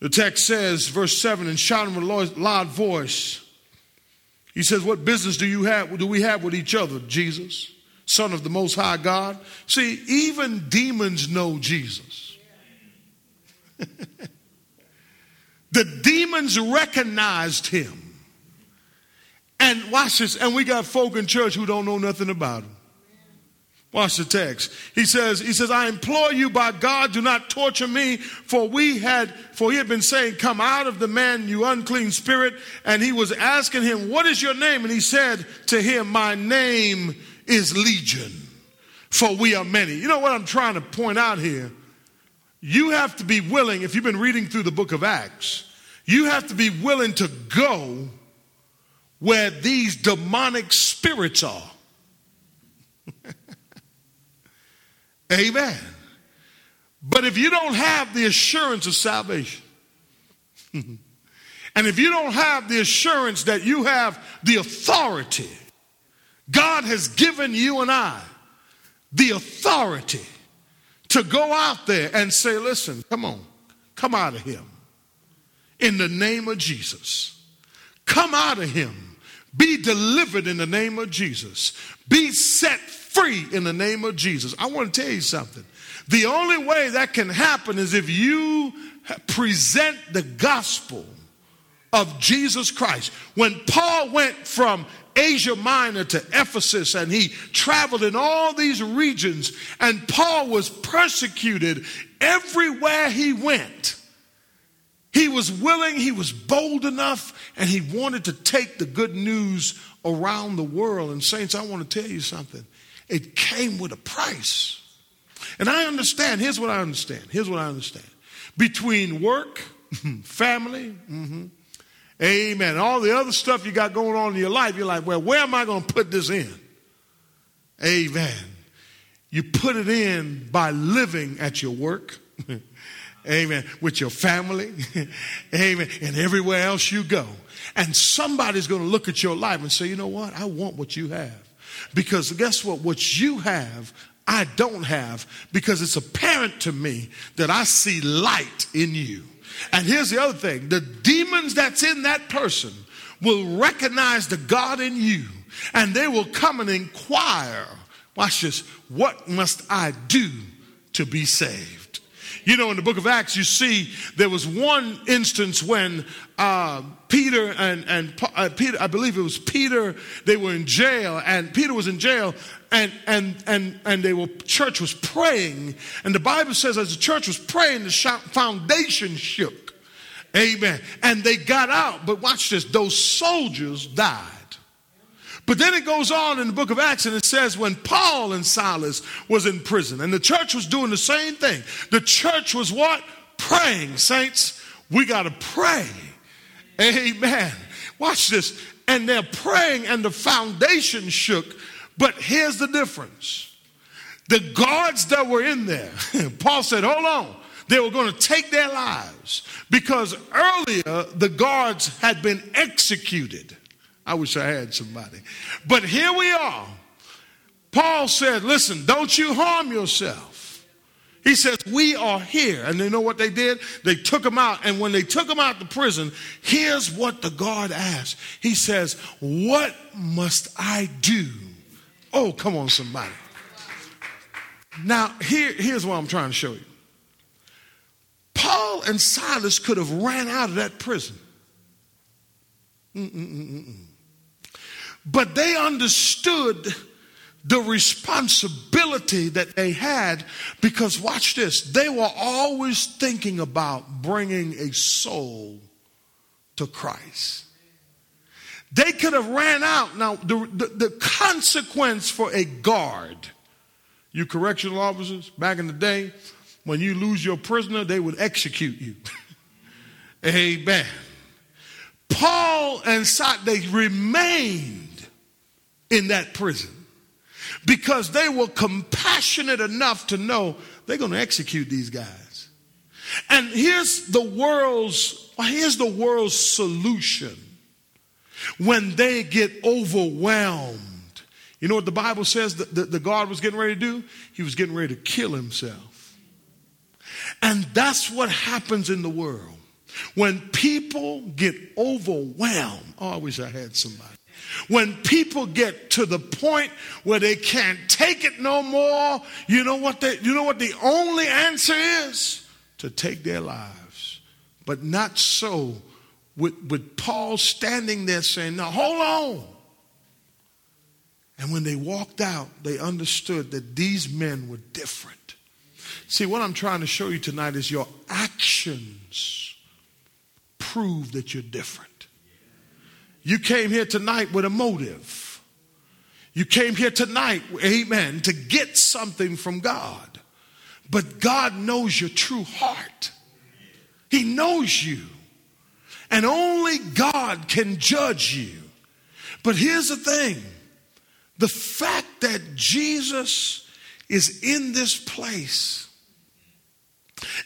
The text says, verse 7, and shouting with a loud voice, he says, What business do you have do we have with each other, Jesus, Son of the Most High God? See, even demons know Jesus. the demons recognized him. And watch this, and we got folk in church who don't know nothing about him. Watch the text. He says, he says, I implore you by God, do not torture me, for we had, for he had been saying, come out of the man, you unclean spirit. And he was asking him, what is your name? And he said to him, my name is Legion, for we are many. You know what I'm trying to point out here? You have to be willing, if you've been reading through the book of Acts, you have to be willing to go where these demonic spirits are. Amen. But if you don't have the assurance of salvation, and if you don't have the assurance that you have the authority, God has given you and I the authority to go out there and say, listen, come on, come out of him in the name of Jesus. Come out of him. Be delivered in the name of Jesus. Be set free in the name of Jesus. I want to tell you something. The only way that can happen is if you present the gospel of Jesus Christ. When Paul went from Asia Minor to Ephesus and he traveled in all these regions, and Paul was persecuted everywhere he went. He was willing, he was bold enough, and he wanted to take the good news around the world. And, Saints, I want to tell you something. It came with a price. And I understand. Here's what I understand. Here's what I understand. Between work, family, mm-hmm, amen, all the other stuff you got going on in your life, you're like, well, where am I going to put this in? Amen. You put it in by living at your work. Amen. With your family. Amen. And everywhere else you go. And somebody's going to look at your life and say, you know what? I want what you have. Because guess what? What you have, I don't have because it's apparent to me that I see light in you. And here's the other thing the demons that's in that person will recognize the God in you and they will come and inquire. Watch this. What must I do to be saved? You know, in the book of Acts, you see there was one instance when uh, Peter and, and uh, Peter, I believe it was Peter, they were in jail, and Peter was in jail, and and and and they were church was praying, and the Bible says as the church was praying, the foundation shook. Amen. And they got out, but watch this: those soldiers died. But then it goes on in the book of Acts and it says when Paul and Silas was in prison and the church was doing the same thing. The church was what? Praying. Saints, we got to pray. Amen. Watch this. And they're praying and the foundation shook. But here's the difference. The guards that were in there, Paul said, hold on. They were going to take their lives because earlier the guards had been executed. I wish I had somebody. But here we are. Paul said, Listen, don't you harm yourself. He says, We are here. And they know what they did? They took him out. And when they took him out the prison, here's what the guard asked. He says, What must I do? Oh, come on, somebody. Now, here, here's what I'm trying to show you. Paul and Silas could have ran out of that prison. Mm-mm-mm-mm. But they understood the responsibility that they had because, watch this, they were always thinking about bringing a soul to Christ. They could have ran out. Now, the, the, the consequence for a guard, you correctional officers, back in the day, when you lose your prisoner, they would execute you. Amen. Paul and Silas, they remained in that prison because they were compassionate enough to know they're going to execute these guys. And here's the world's here's the world's solution when they get overwhelmed. You know what the Bible says that the, the God was getting ready to do? He was getting ready to kill himself. And that's what happens in the world. When people get overwhelmed, oh, I wish I had somebody. When people get to the point where they can't take it no more, you know what they, you know what the only answer is? To take their lives. But not so with, with Paul standing there saying, Now hold on. And when they walked out, they understood that these men were different. See, what I'm trying to show you tonight is your actions prove that you're different. You came here tonight with a motive. You came here tonight, amen, to get something from God. But God knows your true heart. He knows you. And only God can judge you. But here's the thing the fact that Jesus is in this place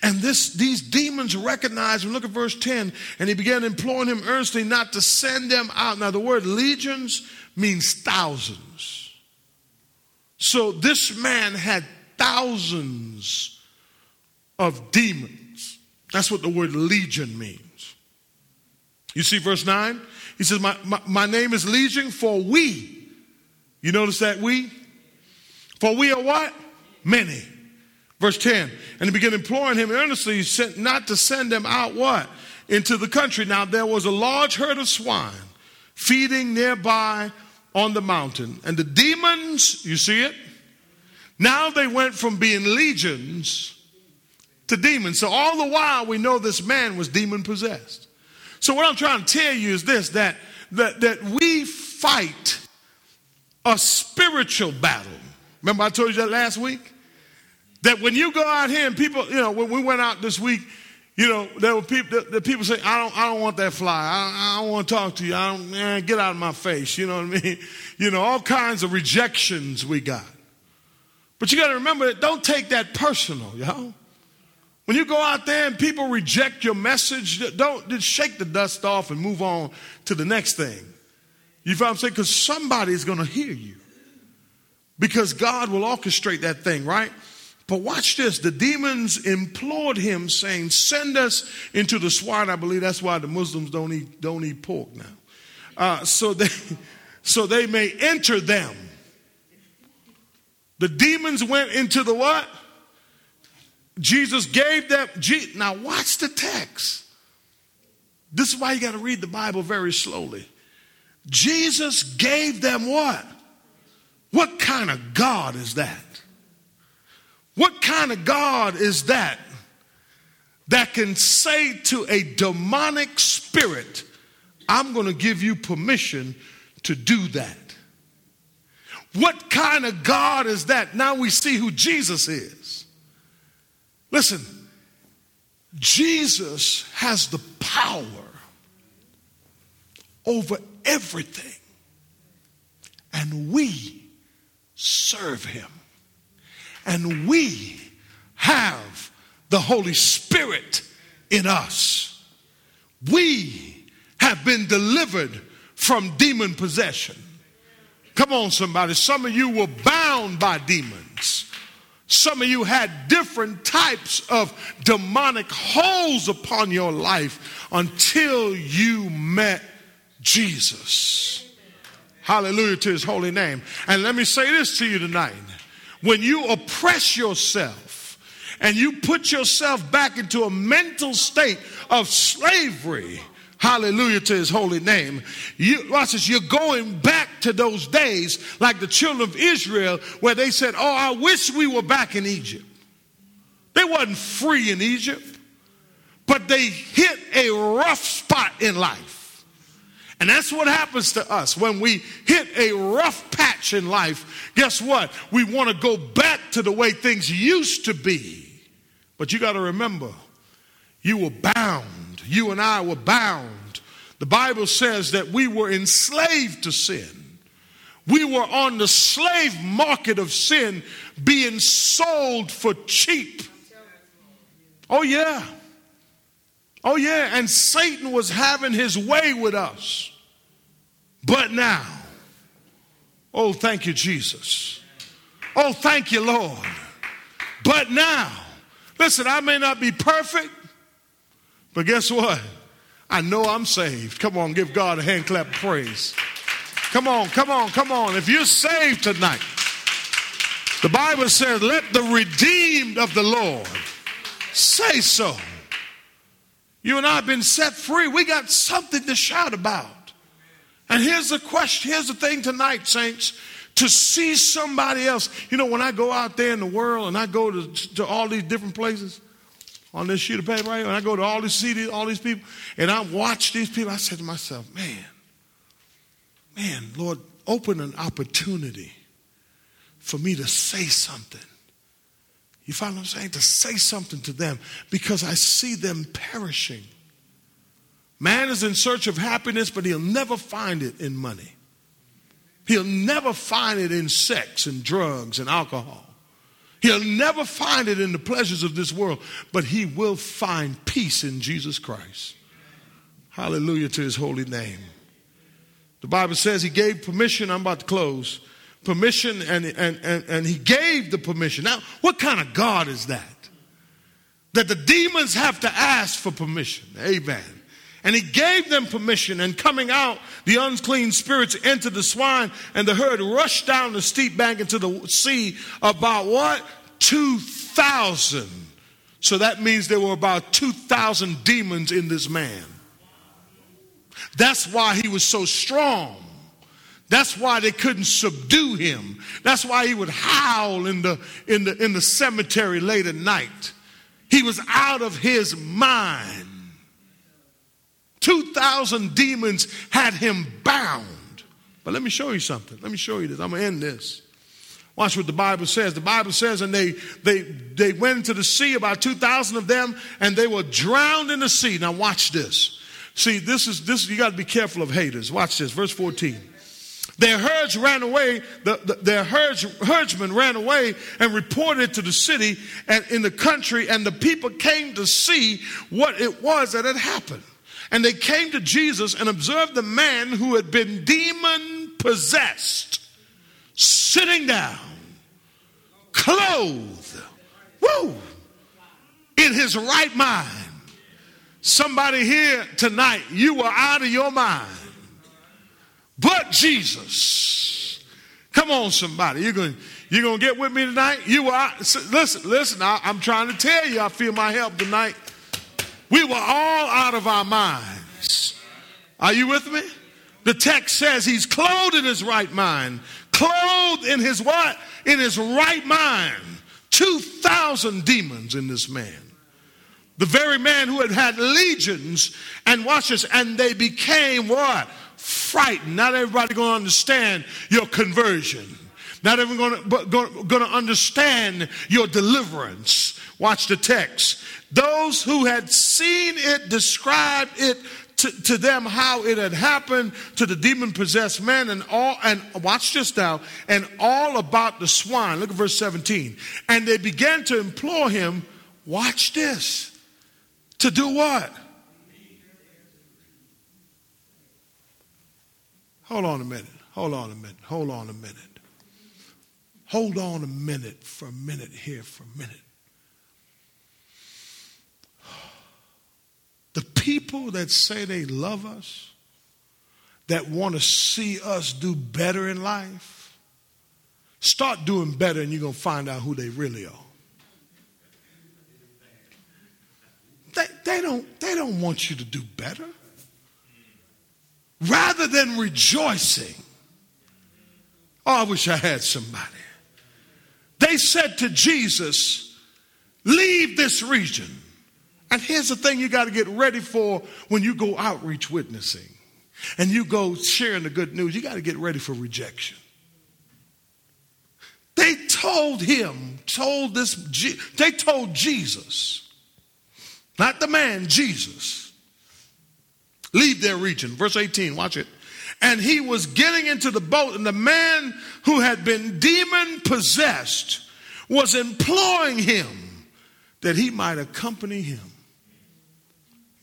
and this, these demons recognized him. Look at verse 10. And he began imploring him earnestly not to send them out. Now, the word legions means thousands. So this man had thousands of demons. That's what the word legion means. You see verse 9? He says, My, my, my name is Legion, for we. You notice that we? For we are what? Many. Verse 10, and he began imploring him earnestly sent not to send them out what? Into the country. Now there was a large herd of swine feeding nearby on the mountain. And the demons, you see it? Now they went from being legions to demons. So all the while we know this man was demon possessed. So what I'm trying to tell you is this that that, that we fight a spiritual battle. Remember I told you that last week? That when you go out here and people, you know, when we went out this week, you know, there were people, the, the people say, I don't, I don't want that fly. I, I don't want to talk to you. I don't, eh, get out of my face. You know what I mean? You know, all kinds of rejections we got. But you got to remember, don't take that personal, y'all. When you go out there and people reject your message, don't just shake the dust off and move on to the next thing. You feel what I'm saying? Because somebody's going to hear you. Because God will orchestrate that thing, right? But watch this. The demons implored him, saying, Send us into the swine. I believe that's why the Muslims don't eat, don't eat pork now. Uh, so, they, so they may enter them. The demons went into the what? Jesus gave them. Now, watch the text. This is why you got to read the Bible very slowly. Jesus gave them what? What kind of God is that? What kind of God is that that can say to a demonic spirit, I'm going to give you permission to do that? What kind of God is that? Now we see who Jesus is. Listen, Jesus has the power over everything, and we serve him and we have the Holy Spirit in us. We have been delivered from demon possession. Come on, somebody. Some of you were bound by demons. Some of you had different types of demonic holds upon your life until you met Jesus. Hallelujah to his holy name. And let me say this to you tonight when you oppress yourself and you put yourself back into a mental state of slavery, hallelujah to his holy name, you, watch this, you're going back to those days like the children of Israel where they said, Oh, I wish we were back in Egypt. They wasn't free in Egypt, but they hit a rough spot in life. And that's what happens to us when we hit a rough patch in life. Guess what? We want to go back to the way things used to be. But you got to remember, you were bound. You and I were bound. The Bible says that we were enslaved to sin. We were on the slave market of sin, being sold for cheap. Oh, yeah. Oh, yeah. And Satan was having his way with us. But now, oh, thank you, Jesus. Oh, thank you, Lord. But now, listen, I may not be perfect, but guess what? I know I'm saved. Come on, give God a hand clap of praise. Come on, come on, come on. If you're saved tonight, the Bible says, let the redeemed of the Lord say so. You and I have been set free. We got something to shout about. And here's the question here's the thing tonight, saints. To see somebody else. You know, when I go out there in the world and I go to, to all these different places on this sheet of paper right and I go to all these cities, all these people, and I watch these people, I say to myself, man, man, Lord, open an opportunity for me to say something. You find what I'm saying? To say something to them because I see them perishing. Man is in search of happiness, but he'll never find it in money. He'll never find it in sex and drugs and alcohol. He'll never find it in the pleasures of this world, but he will find peace in Jesus Christ. Hallelujah to his holy name. The Bible says he gave permission. I'm about to close. Permission, and, and, and, and he gave the permission. Now, what kind of God is that? That the demons have to ask for permission. Amen. And he gave them permission, and coming out, the unclean spirits entered the swine, and the herd rushed down the steep bank into the sea. About what? 2,000. So that means there were about 2,000 demons in this man. That's why he was so strong. That's why they couldn't subdue him. That's why he would howl in the, in the, in the cemetery late at night. He was out of his mind. 2,000 demons had him bound. But let me show you something. Let me show you this. I'm going to end this. Watch what the Bible says. The Bible says, and they, they, they went into the sea, about 2,000 of them, and they were drowned in the sea. Now, watch this. See, this is, this, you got to be careful of haters. Watch this, verse 14. Their herds ran away, the, the, their herds, herdsmen ran away and reported to the city and in the country, and the people came to see what it was that had happened. And they came to Jesus and observed the man who had been demon possessed sitting down, clothed, woo, in his right mind. Somebody here tonight, you were out of your mind. But Jesus. Come on, somebody. You're going you're going to get with me tonight? You were. Listen, listen, I, I'm trying to tell you, I feel my help tonight. We were all out of our minds. Are you with me? The text says he's clothed in his right mind. Clothed in his what? In his right mind. 2,000 demons in this man. The very man who had had legions and watch this, and they became what? Frightened. Not everybody going to understand your conversion. Not everyone going to understand your deliverance. Watch the text. Those who had seen it described it to, to, them how it had happened to the demon possessed man and all and watch this now and all about the swine. Look at verse 17 and they began to implore him watch this. To do what? Hold on a minute. Hold on a minute. Hold on a minute. Hold on a minute for a minute here for a minute The people that say they love us, that want to see us do better in life, start doing better and you're going to find out who they really are. They, they, don't, they don't want you to do better. Rather than rejoicing, oh, I wish I had somebody. They said to Jesus, Leave this region and here's the thing you got to get ready for when you go outreach witnessing and you go sharing the good news. You got to get ready for rejection. They told him, told this, they told Jesus, not the man, Jesus. leave their region. Verse 18, watch it. And he was getting into the boat, and the man who had been demon possessed was imploring him that he might accompany him.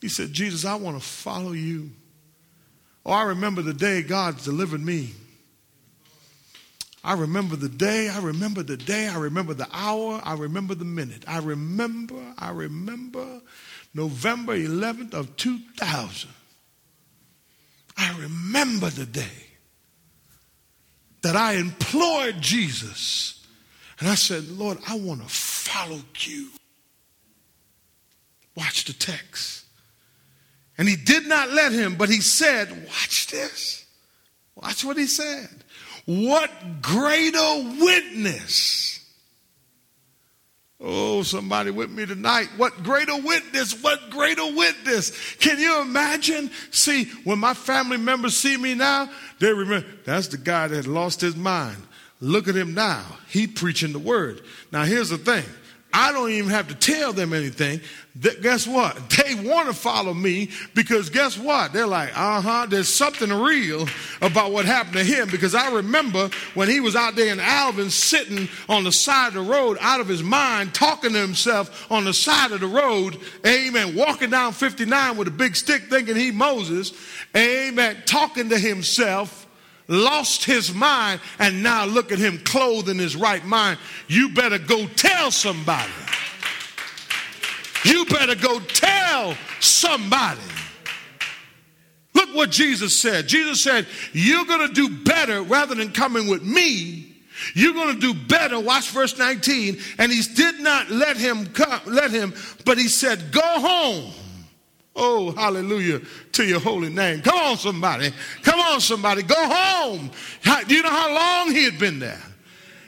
He said, Jesus, I want to follow you. Oh, I remember the day God delivered me. I remember the day, I remember the day, I remember the hour, I remember the minute. I remember, I remember November 11th of 2000. I remember the day that I implored Jesus and I said, Lord, I want to follow you. Watch the text. And he did not let him, but he said, Watch this. Watch what he said. What greater witness Oh, somebody with me tonight. What greater witness, what greater witness. Can you imagine? See, when my family members see me now, they remember that's the guy that lost his mind. Look at him now. He preaching the word. Now here's the thing. I don't even have to tell them anything. guess what? They want to follow me because guess what? They're like, uh huh, there's something real about what happened to him because I remember when he was out there in Alvin sitting on the side of the road out of his mind, talking to himself on the side of the road, amen, walking down 59 with a big stick thinking he Moses, amen, talking to himself lost his mind, and now look at him clothed in his right mind. You better go tell somebody. You better go tell somebody. Look what Jesus said. Jesus said, You're going to do better rather than coming with me. You're going to do better. Watch verse 19. And he did not let him come, let him, but he said, Go home Oh, hallelujah to your holy name. Come on, somebody. Come on, somebody. Go home. Do you know how long he had been there?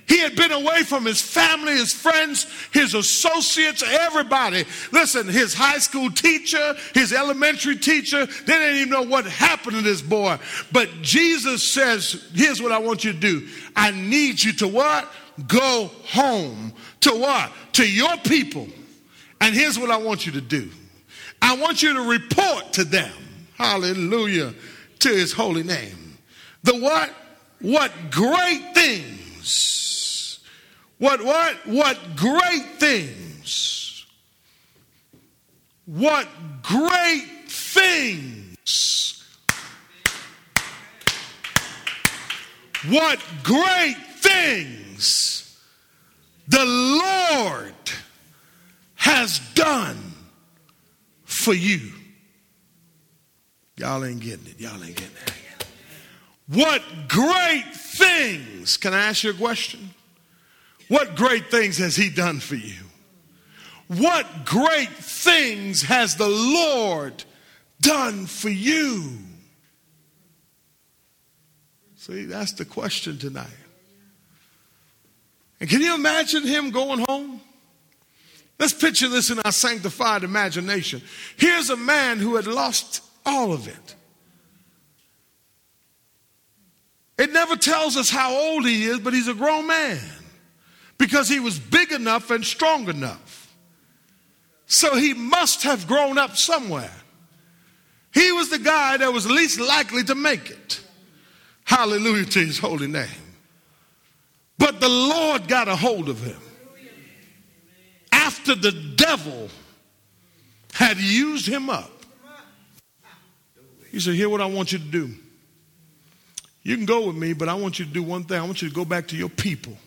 He had been away from his family, his friends, his associates, everybody. Listen, his high school teacher, his elementary teacher, they didn't even know what happened to this boy. But Jesus says, Here's what I want you to do. I need you to what? Go home. To what? To your people. And here's what I want you to do. I want you to report to them, hallelujah, to his holy name. The what? What great things. What, what? What great things. What great things. What great things the Lord has done for you. Y'all ain't getting it. Y'all ain't getting it. What great things, can I ask you a question? What great things has He done for you? What great things has the Lord done for you? See, that's the question tonight. And can you imagine Him going home? Let's picture this in our sanctified imagination. Here's a man who had lost all of it. It never tells us how old he is, but he's a grown man because he was big enough and strong enough. So he must have grown up somewhere. He was the guy that was least likely to make it. Hallelujah to his holy name. But the Lord got a hold of him after the devil had used him up. He said, Here, what I want you to do. You can go with me, but I want you to do one thing. I want you to go back to your people.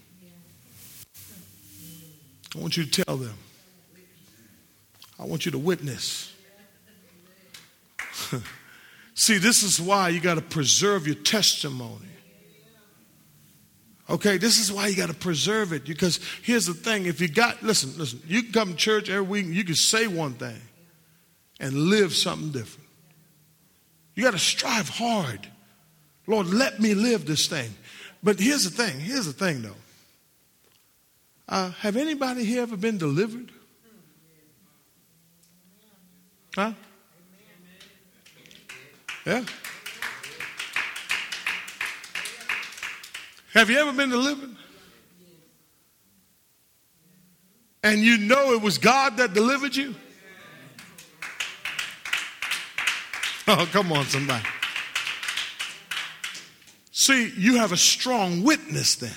I want you to tell them. I want you to witness. See, this is why you got to preserve your testimony. Okay, this is why you got to preserve it. Because here's the thing: if you got, listen, listen, you can come to church every week, you can say one thing and live something different. You got to strive hard. Lord, let me live this thing. But here's the thing. Here's the thing, though. Uh, have anybody here ever been delivered? Huh? Yeah. Have you ever been delivered? And you know it was God that delivered you? Oh, come on, somebody. See, you have a strong witness then.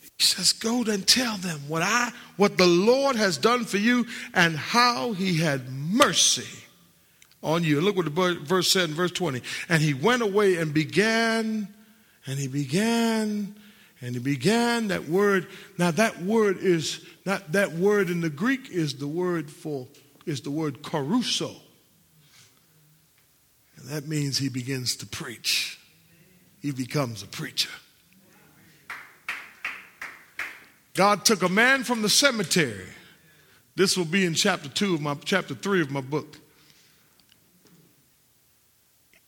He says, Go and tell them what I what the Lord has done for you and how he had mercy on you. Look what the verse said in verse 20. And he went away and began, and he began, and he began that word. Now that word is not that word in the Greek is the word for is the word kerusso. And that means he begins to preach. He becomes a preacher. God took a man from the cemetery. This will be in chapter 2 of my chapter 3 of my book.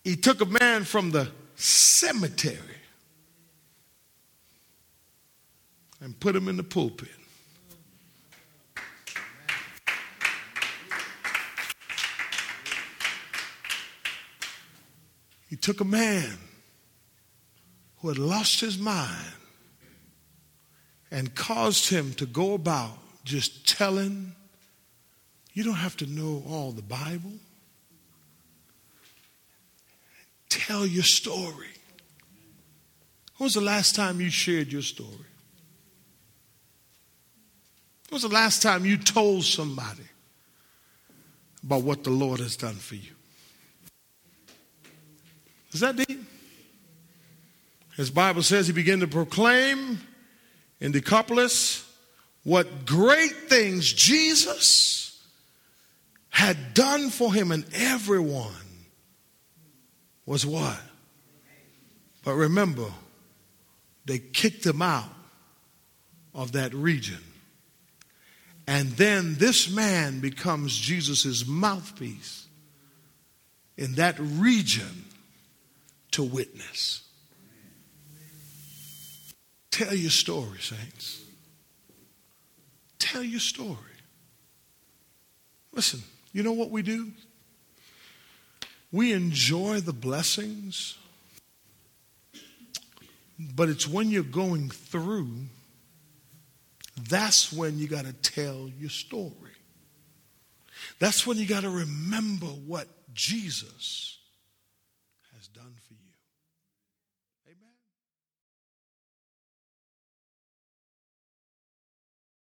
He took a man from the cemetery and put him in the pulpit. He took a man who had lost his mind and caused him to go about just telling. You don't have to know all the Bible. Tell your story. When was the last time you shared your story? When was the last time you told somebody about what the Lord has done for you? Is that deep? His Bible says he began to proclaim in Decapolis what great things Jesus had done for him, and everyone was what? But remember, they kicked him out of that region. And then this man becomes Jesus' mouthpiece in that region to witness. Tell your story, saints. Tell your story. Listen, you know what we do? We enjoy the blessings, but it's when you're going through, that's when you got to tell your story. That's when you got to remember what Jesus